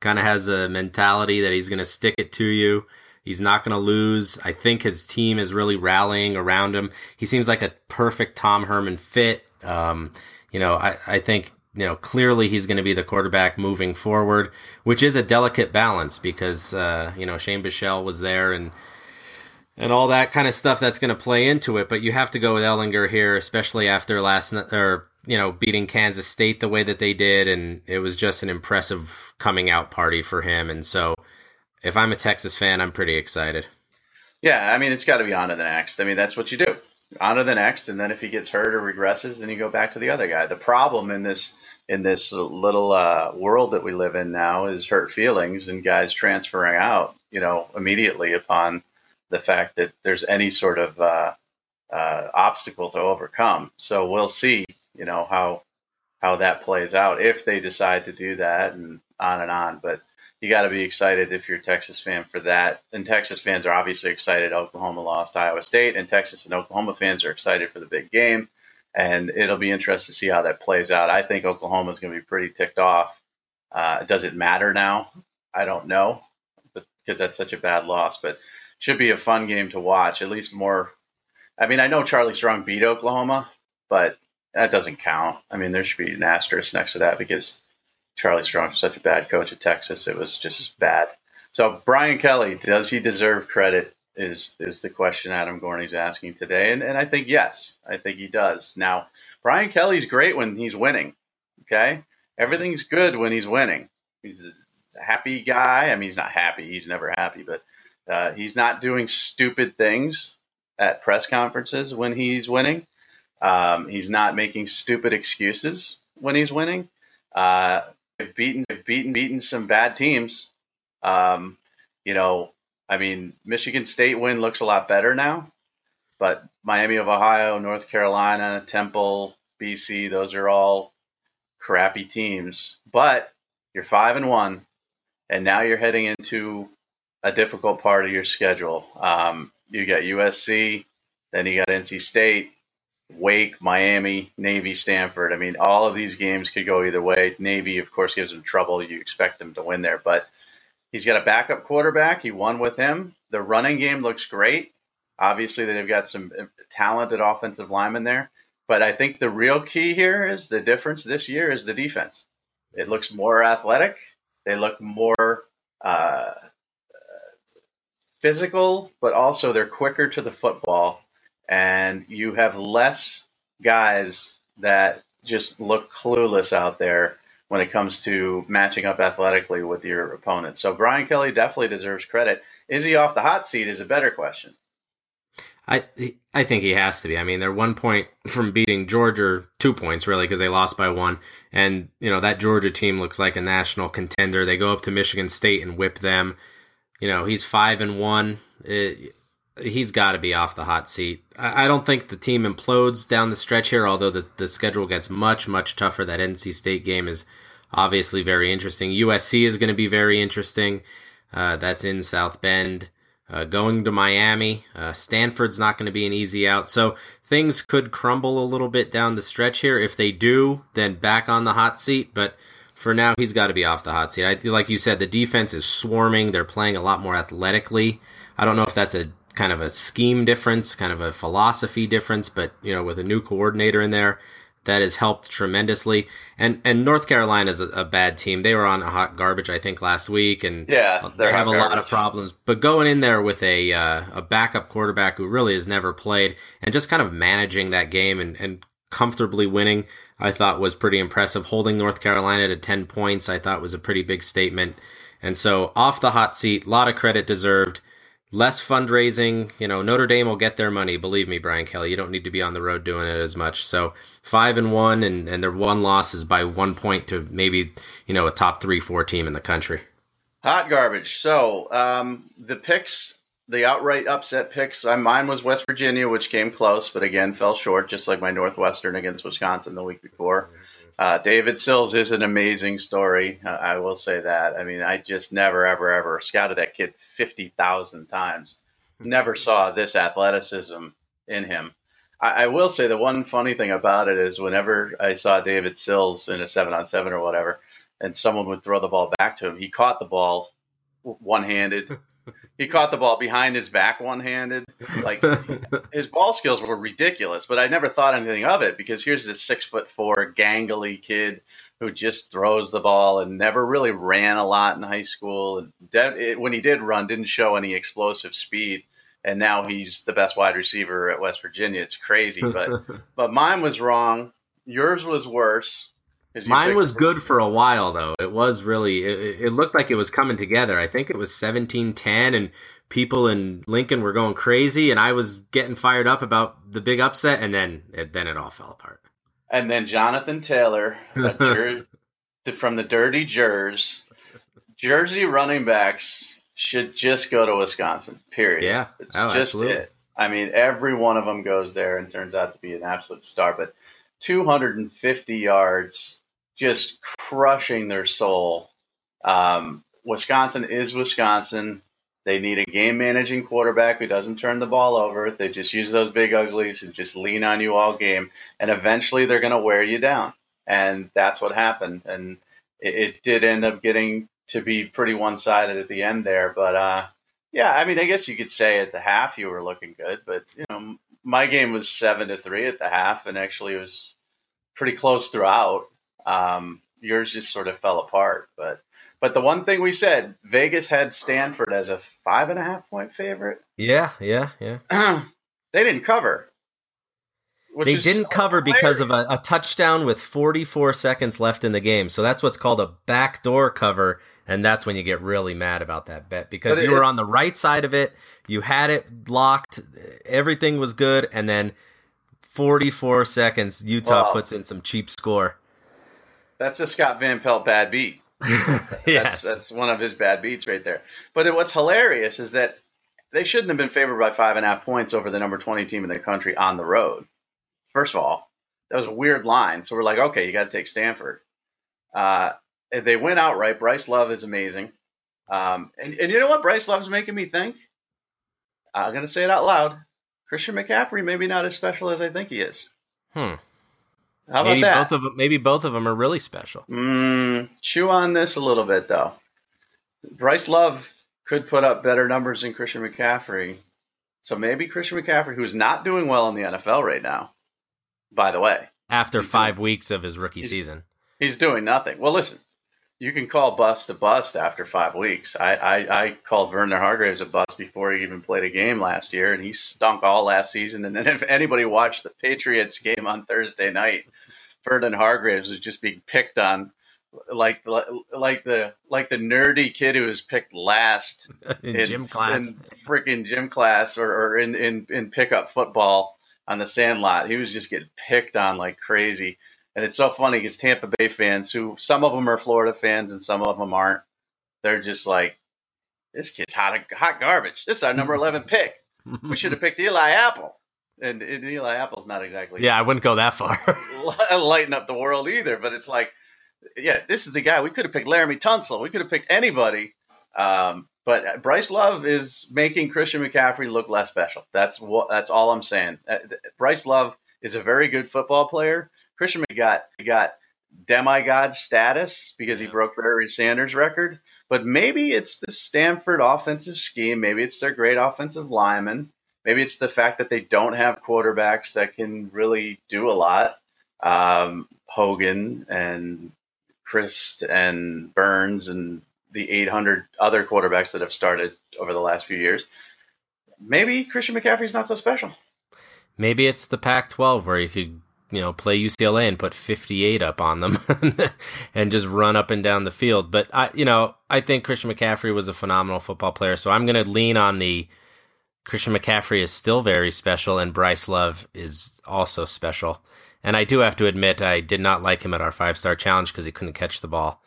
Kind of has a mentality that he's going to stick it to you. He's not going to lose. I think his team is really rallying around him. He seems like a perfect Tom Herman fit. Um, you know, I, I think you know, clearly he's going to be the quarterback moving forward, which is a delicate balance because, uh, you know, Shane Buechele was there and, and all that kind of stuff that's going to play into it. But you have to go with Ehlinger here, especially after last or you know beating Kansas State the way that they did, and it was just an impressive coming out party for him. And so, if I'm a Texas fan, I'm pretty excited. Yeah, I mean it's got to be on to the next. I mean that's what you do, on to the next, and then if he gets hurt or regresses, then you go back to the other guy. The problem in this in this little uh, world that we live in now is hurt feelings and guys transferring out, you know, immediately upon the fact that there's any sort of uh, uh, obstacle to overcome. So we'll see, you know, how how that plays out if they decide to do that, and on and on. But you got to be excited if you're a Texas fan for that. And Texas fans are obviously excited. Oklahoma lost Iowa State, and Texas and Oklahoma fans are excited for the big game and it'll be interesting to see how that plays out. I think Oklahoma is going to be pretty ticked off. Uh, does it matter now? I don't know, because that's such a bad loss. But should be a fun game to watch. At least more. I mean, I know Charlie Strong beat Oklahoma, but that doesn't count. I mean, there should be an asterisk next to that because Charlie Strong is such a bad coach at Texas. It was just bad. So Brian Kelly, does he deserve credit is is the question Adam Gorney's asking today, and and I think yes, I think he does. Now, Brian Kelly's great when he's winning. Okay, everything's good when he's winning. He's a happy guy. I mean, he's not happy. He's never happy, but uh, he's not doing stupid things at press conferences when he's winning. Um, he's not making stupid excuses when he's winning. Uh, they've beaten, they've beaten, beaten some bad teams. Um, you know, I mean, Michigan State win looks a lot better now, but Miami of Ohio, North Carolina, Temple, BC, those are all crappy teams. But you're five and one, and now you're heading into a difficult part of your schedule. Um, you got USC, then you got NC State, Wake, Miami, Navy, Stanford. I mean, all of these games could go either way. Navy, of course, gives them trouble. You expect them to win there, but He's got a backup quarterback. He won with him. The running game looks great. Obviously, they've got some uh, talented offensive linemen there. But I think the real key here is the difference this year is the defense. It looks more athletic. They look more uh, physical, but also they're quicker to the football. And you have less guys that just look clueless out there when it comes to matching up athletically with your opponent. So Brian Kelly definitely deserves credit. Is he off the hot seat? Is a better question. I I think he has to be. I mean, they're one point from beating Georgia, two points really, because they lost by one. And you know that Georgia team looks like a national contender. They go up to Michigan State and whip them. You know, he's five and one. It, he's got to be off the hot seat. I, I, don't think the team implodes down the stretch here, although the, the schedule gets much, much tougher. That NC State game is obviously very interesting. USC is going to be very interesting. Uh, that's in South Bend. Uh, going to Miami. Uh, Stanford's not going to be an easy out. So things could crumble a little bit down the stretch here. If they do, then back on the hot seat. But for now, he's got to be off the hot seat. I, like you said, the defense is swarming. They're playing a lot more athletically. I don't know if that's a kind of a scheme difference, kind of a philosophy difference, but you know, with a new coordinator in there, that has helped tremendously. And and North Carolina is a, a bad team. They were on a hot garbage, I think, last week, and yeah, they have a garbage. lot of problems. But going in there with a uh, a backup quarterback who really has never played, and just kind of managing that game and and comfortably winning, I thought was pretty impressive. Holding North Carolina to 10 points, I thought was a pretty big statement. And so off the hot seat, a lot of credit deserved. Less fundraising, you know, Notre Dame will get their money. Believe me, Brian Kelly, you don't need to be on the road doing it as much. So five and one, and, and their one loss is by one point to maybe, you know, a top three, four team in the country. Hot garbage. So um, the picks the outright upset picks. Uh, mine was West Virginia, which came close, but again fell short, just like my Northwestern against Wisconsin the week before. Uh, David Sills is an amazing story. Uh, I will say that. I mean, I just never, ever, ever scouted that kid 50,000 times. Never saw this athleticism in him. I, I, will say the one funny thing about it is whenever I saw David Sills in a seven on seven or whatever, and someone would throw the ball back to him, he caught the ball one handed he caught the ball behind his back one handed. Like his ball skills were ridiculous, but I never thought anything of it because here's this six foot four gangly kid who just throws the ball and never really ran a lot in high school. And de- it, when he did run, didn't show any explosive speed. And now he's the best wide receiver at West Virginia. It's crazy, but but mine was wrong. Yours was worse. Mine was good for a while though. It was really it, it, looked like it was coming together. I think it was 17-10 and people in Lincoln were going crazy and I was getting fired up about the big upset and then it, then it all fell apart. And then Jonathan Taylor jer- from the Dirty Jers Jersey running backs should just go to Wisconsin. Period. Yeah. It's oh, just absolutely. it. I mean, every one of them goes there and turns out to be an absolute star. But 250 yards just crushing their soul. Um, Wisconsin is Wisconsin. They need a game managing quarterback who doesn't turn the ball over. They just use those big uglies and just lean on you all game. And eventually they're going to wear you down. And that's what happened. And it, it did end up getting to be pretty one sided at the end there. But uh, yeah, I mean, I guess you could say at the half you were looking good. But, you know, my game was seven to three at the half. And actually it was pretty close throughout. Um, yours just sort of fell apart. But but the one thing we said, Vegas had Stanford as a five and a half point favorite. Yeah, yeah, yeah. they didn't cover. They didn't so cover hilarious. because of a, a, touchdown with 44 seconds left in the game. So that's what's called a backdoor cover. And that's when you get really mad about that bet because it, you were on the right side of it. You had it locked. Everything was good. And then 44 seconds, Utah puts in some cheap score. That's a Scott Van Pelt bad beat. yes. That's, that's one of his bad beats right there. But what's hilarious is that they shouldn't have been favored by five and a half points over the number 20 team in the country on the road. First of all, that was a weird line. So we're like, okay, you got to take Stanford. Uh, they went outright. Bryce Love is amazing. Um, and, and you know what Bryce Love's making me think? I'm going to say it out loud. Christian McCaffrey maybe not as special as I think he is. Hmm. How maybe about that? Both of them, maybe both of them are really special. Mm, chew on this a little bit, though. Bryce Love could put up better numbers than Christian McCaffrey. So maybe Christian McCaffrey, who's not doing well in the NFL right now, by the way. After five doing, weeks of his rookie he's, season. He's doing nothing. Well, listen, you can call bust a bust after five weeks. I, I, I called Vernon Hargreaves a bust before he even played a game last year, and he stunk all last season. And then if anybody watched the Patriots game on Thursday night, Vernon Hargreaves was just being picked on like like the like the nerdy kid who was picked last in, in gym class, in freaking gym class, or, or in, in in pickup football on the sandlot. He was just getting picked on like crazy. And it's so funny because Tampa Bay fans, who some of them are Florida fans and some of them aren't, they're just like, this kid's hot, hot garbage. This is our number 11 pick. We should have picked Eli Apple. And, and Eli Apple's not exactly. Yeah, I wouldn't go that far. lighten up the world either. But it's like, yeah, this is the guy. We could have picked Laremy Tunsil. We could have picked anybody. Um, but Bryce Love is making Christian McCaffrey look less special. That's what. That's all I'm saying. Uh, Bryce Love is a very good football player Christian got got demigod status because he broke Barry Sanders' record. But maybe it's the Stanford offensive scheme. Maybe it's their great offensive linemen. Maybe it's the fact that they don't have quarterbacks that can really do a lot. Um, Hogan and Chryst and Burns and the 800 other quarterbacks that have started over the last few years. Maybe Christian McCaffrey's not so special. Maybe it's the Pac 12 where you could you know, play UCLA and put 58 up on them and just run up and down the field. But I, you know, I think Christian McCaffrey was a phenomenal football player. So I'm going to lean on the Christian McCaffrey is still very special and Bryce Love is also special. And I do have to admit, I did not like him at our five star challenge because he couldn't catch the ball.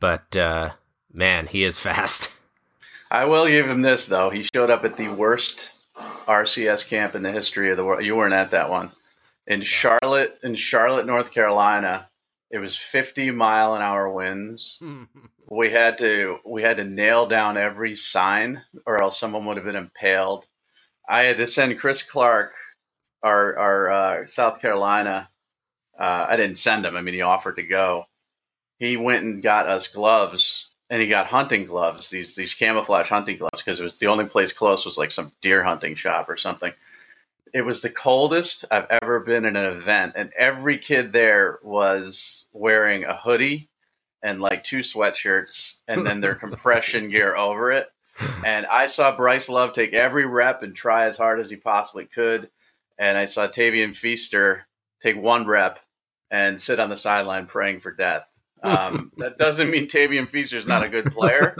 But uh, man, he is fast. I will give him this though. He showed up at the worst RCS camp in the history of the world. You weren't at that one in Charlotte, in Charlotte, North Carolina. It was 50 mile an hour winds. we had to we had to nail down every sign, or else someone would have been impaled. I had to send Chris Clark, our our uh, South Carolina. Uh, I didn't send him. I mean, he offered to go. He went and got us gloves and he got hunting gloves, these these camouflage hunting gloves, because it was the only place close was like some deer hunting shop or something. It was the coldest I've ever been in an event, and every kid there was wearing a hoodie and like two sweatshirts, and then their compression gear over it. And I saw Bryce Love take every rep and try as hard as he possibly could, and I saw Tavien Feaster take one rep and sit on the sideline praying for death um, that doesn't mean Tavien Feaster is not a good player,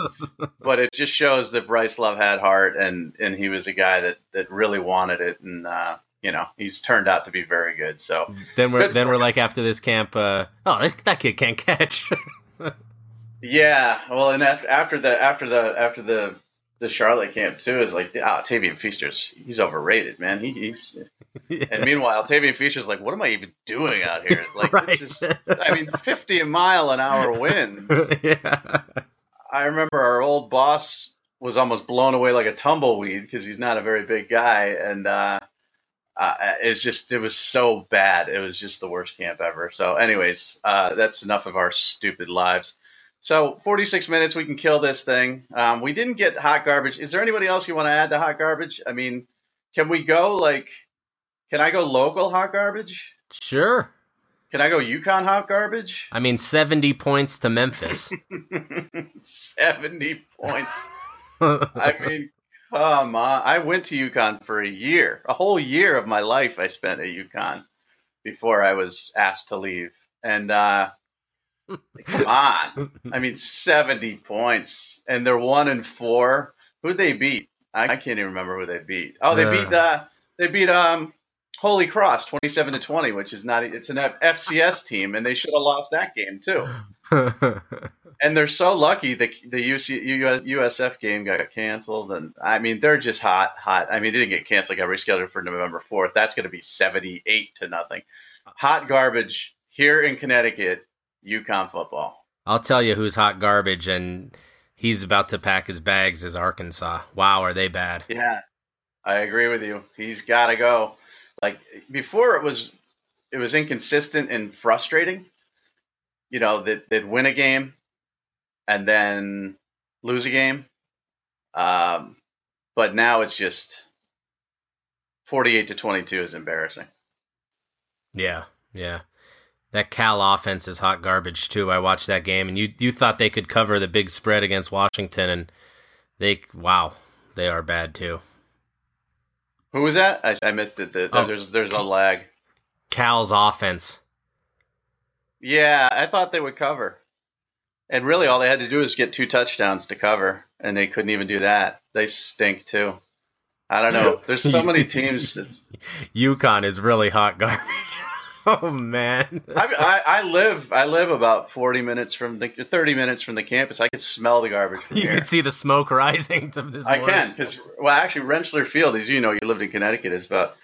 but it just shows that Bryce Love had heart and and he was a guy that that really wanted it, and uh, you know he's turned out to be very good. So then we're then we're him. like after this camp, uh, oh that, that kid can't catch. yeah, well, and after the after the after the the Charlotte camp too is like, ah, oh, Tavien Feaster's he's overrated, man. He, he's yeah. and meanwhile, Tavien Feaster's like, what am I even doing out here? Like, right. this is, I mean, fifty mile an hour winds. yeah. I remember our old boss was almost blown away like a tumbleweed because he's not a very big guy, and uh, uh, it's just it was so bad. It was just the worst camp ever. So, anyways, uh, that's enough of our stupid lives. So 46 minutes, we can kill this thing. Um, we didn't get hot garbage. Is there anybody else you want to add to hot garbage? I mean, can we go like, can I go local hot garbage? Sure. Can I go UConn hot garbage? I mean, 70 points to Memphis. 70 points. I mean, come on. I went to UConn for a year. A whole year of my life I spent at UConn before I was asked to leave. And uh, Come on. I mean, 70 points, and they're one and four. Who'd they beat? I, I can't even remember who they beat. Oh, they uh. beat uh, they beat um Holy Cross 27 to 20, which is not it's an FCS team, and they should have lost that game too. and they're so lucky the the UC, USF game got canceled, and I mean they're just hot, hot. I mean, it didn't get canceled; got rescheduled for November 4th. That's going to be 78 to nothing. Hot garbage here in Connecticut UConn football. I'll tell you who's hot garbage, and he's about to pack his bags. Is Arkansas? Wow, are they bad? Yeah, I agree with you. He's got to go. Like before, it was it was inconsistent and frustrating. You know that they'd win a game and then lose a game. Um, but now it's just 48 to 22 is embarrassing. Yeah, yeah. That Cal offense is hot garbage too. I watched that game, and you you thought they could cover the big spread against Washington, and they wow, they are bad too. Who was that? I, I missed it. The, oh, there's there's a lag. Cal's offense. Yeah, I thought they would cover, and really all they had to do was get two touchdowns to cover, and they couldn't even do that. They stink too. I don't know. There's so many teams. UConn is really hot garbage. oh man! I, I, I, live I live about forty minutes from the thirty minutes from the campus. I can smell the garbage. you here. can see the smoke rising. this I can because well, actually, Rentschler Field, as you know, you lived in Connecticut, is about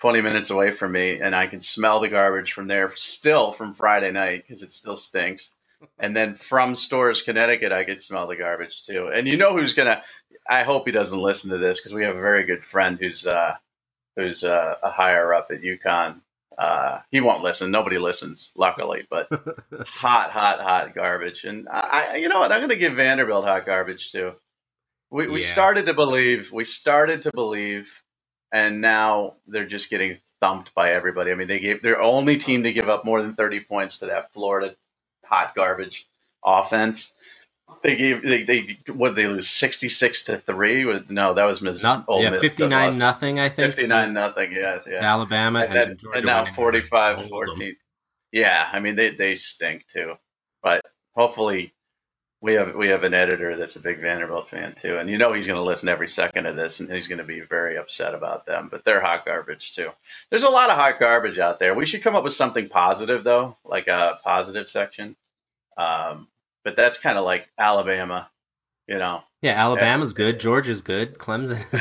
twenty minutes away from me, and I can smell the garbage from there still from Friday night because it still stinks. And then from Storrs, Connecticut, I could smell the garbage too. And you know who's gonna? I hope he doesn't listen to this because we have a very good friend who's uh, who's uh, a higher up at UConn uh, he won't listen. Nobody listens, luckily. But hot, hot, hot garbage. And I, you know what? I'm going to give Vanderbilt hot garbage too. We we yeah. started to believe. We started to believe, and now they're just getting thumped by everybody. I mean, they gave their only team to give up more than 30 points to that Florida hot garbage offense. They gave they, they what they lose sixty six to three? No, that was Miss Not, Ole yeah, Miss fifty nine nothing. I think 59 nothing. Yes, yeah. Alabama and, then, Georgia and now winning. 45 Hold 14. Yeah, I mean they they stink too. But hopefully we have we have an editor that's a big Vanderbilt fan too, and you know he's going to listen every second of this, and he's going to be very upset about them. But they're hot garbage too. There's a lot of hot garbage out there. We should come up with something positive though, like a positive section. Um, but that's kind of like Alabama, you know. Yeah, Alabama's good. Georgia's good. Clemson is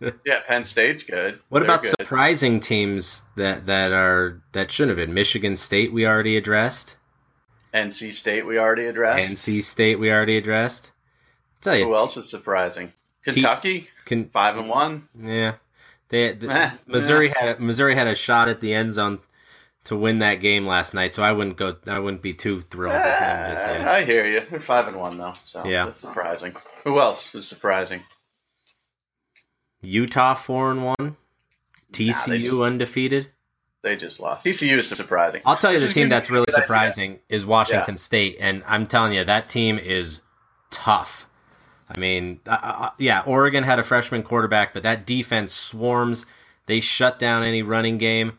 good. Yeah, Penn State's good. what They're about good. surprising teams that that are that shouldn't have been? Michigan State we already addressed. NC State? We already addressed. NC State we already addressed. tell you, Who else is surprising? Kentucky, Can, five and one. yeah, they, the- Missouri had a, Missouri had a shot at the end zone to win that game last night, so I wouldn't go. I wouldn't be too thrilled with them just Uh, yet. I hear you. They're five and one though, so Yeah. that's surprising. Who else is surprising? Utah four and one. TCU just- undefeated. They just lost. TCU is surprising. I'll tell you This the team that's really good idea. surprising is Washington State, and I'm telling you that team is tough. I mean, uh, uh, yeah, Oregon had a freshman quarterback, but that defense swarms. They shut down any running game,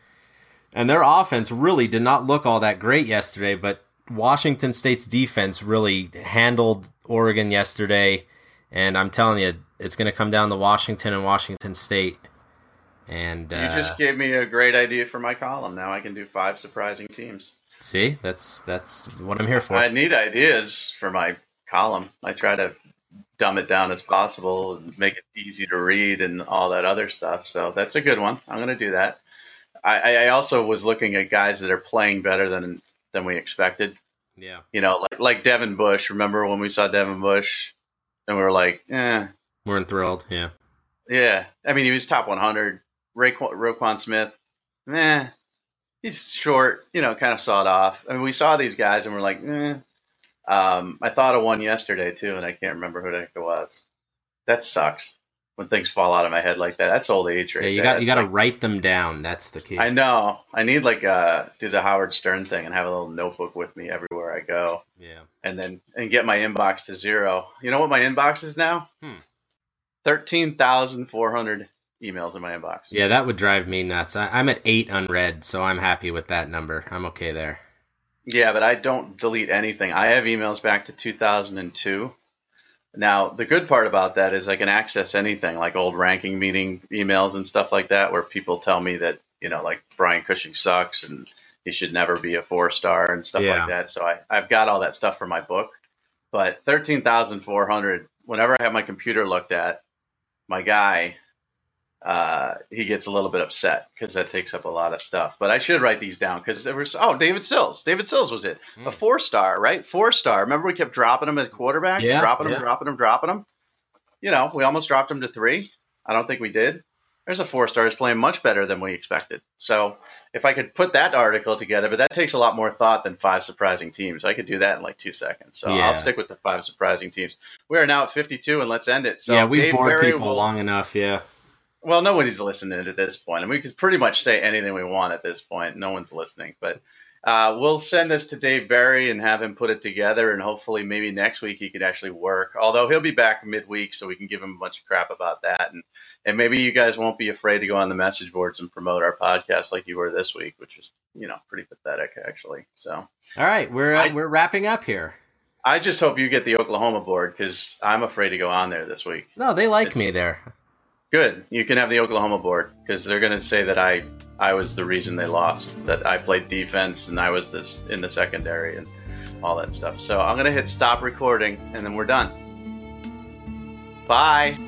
and their offense really did not look all that great yesterday. But Washington State's defense really handled Oregon yesterday, and I'm telling you, it's going to come down to Washington and Washington State. And You uh, just gave me a great idea for my column. Now I can do five surprising teams. see, that's that's what I'm here for. I need ideas for my column. I try to dumb it down as possible and make it easy to read and all that other stuff. So that's a good one. I'm going to do that. I, I also was looking at guys that are playing better than than we expected. yeah. You know, like like Devin Bush. Remember when we saw Devin Bush, and we were like, eh, We're enthralled, Yeah. yeah. I mean, he was top 100. Raekwon, Roquan Smith, meh. He's short, you know, kind of sawed off. I mean, we saw these guys and we're like, eh. Um, I thought of one yesterday too, and I can't remember who the heck it was. That sucks when things fall out of my head like that. That's old age, right? yeah, you there. got you got to like- write them down. That's the key. I know. I need like uh do the Howard Stern thing and have a little notebook with me everywhere I go, yeah. and then and get my inbox to zero. You know what my inbox is now? Hmm. Thirteen thousand four hundred emails in my inbox. Yeah, that would drive me nuts. I, I'm at eight unread, so I'm happy with that number. I'm okay there. Yeah, but I don't delete anything. I have emails back to 2002. Now, the good part about that is I can access anything, like old ranking meeting emails and stuff like that, where people tell me that, you know, like Brian Cushing sucks and he should never be a four star and stuff Yeah. like that. So I, I've got all that stuff for my book. But 13,400, whenever I have my computer looked at, my guy, uh, he gets a little bit upset because that takes up a lot of stuff. But I should write these down because there was oh David Sills. David Sills was it a Hmm. four star right? Four star. Remember we kept dropping him at quarterback, Yeah, dropping him, dropping him, dropping him. You know, we almost dropped him to three. I don't think we did. There's a four star. He's playing much better than we expected. So if I could put that article together, but that takes a lot more thought than five surprising teams. I could do that in like two seconds. So Yeah. I'll stick with the five surprising teams. We are now at 52, and let's end it. So yeah, we've Dave bored people will- long enough. Yeah. Well, nobody's listening at this point, and we could pretty much say anything we want at this point. No one's listening, but uh, we'll send this to Dave Barry and have him put it together, and hopefully, maybe next week he could actually work. Although he'll be back midweek, so we can give him a bunch of crap about that, and and maybe you guys won't be afraid to go on the message boards and promote our podcast like you were this week, which is you know pretty pathetic actually. So All right, we're uh, I- we're wrapping up here. I just hope you get the Oklahoma board because I'm afraid to go on there this week. No, they like It's- me there. Good. You can have the Oklahoma board because they're going to say that I I was the reason they lost. That I played defense and I was this in the secondary and all that stuff. So I'm going to hit stop recording and then we're done. Bye.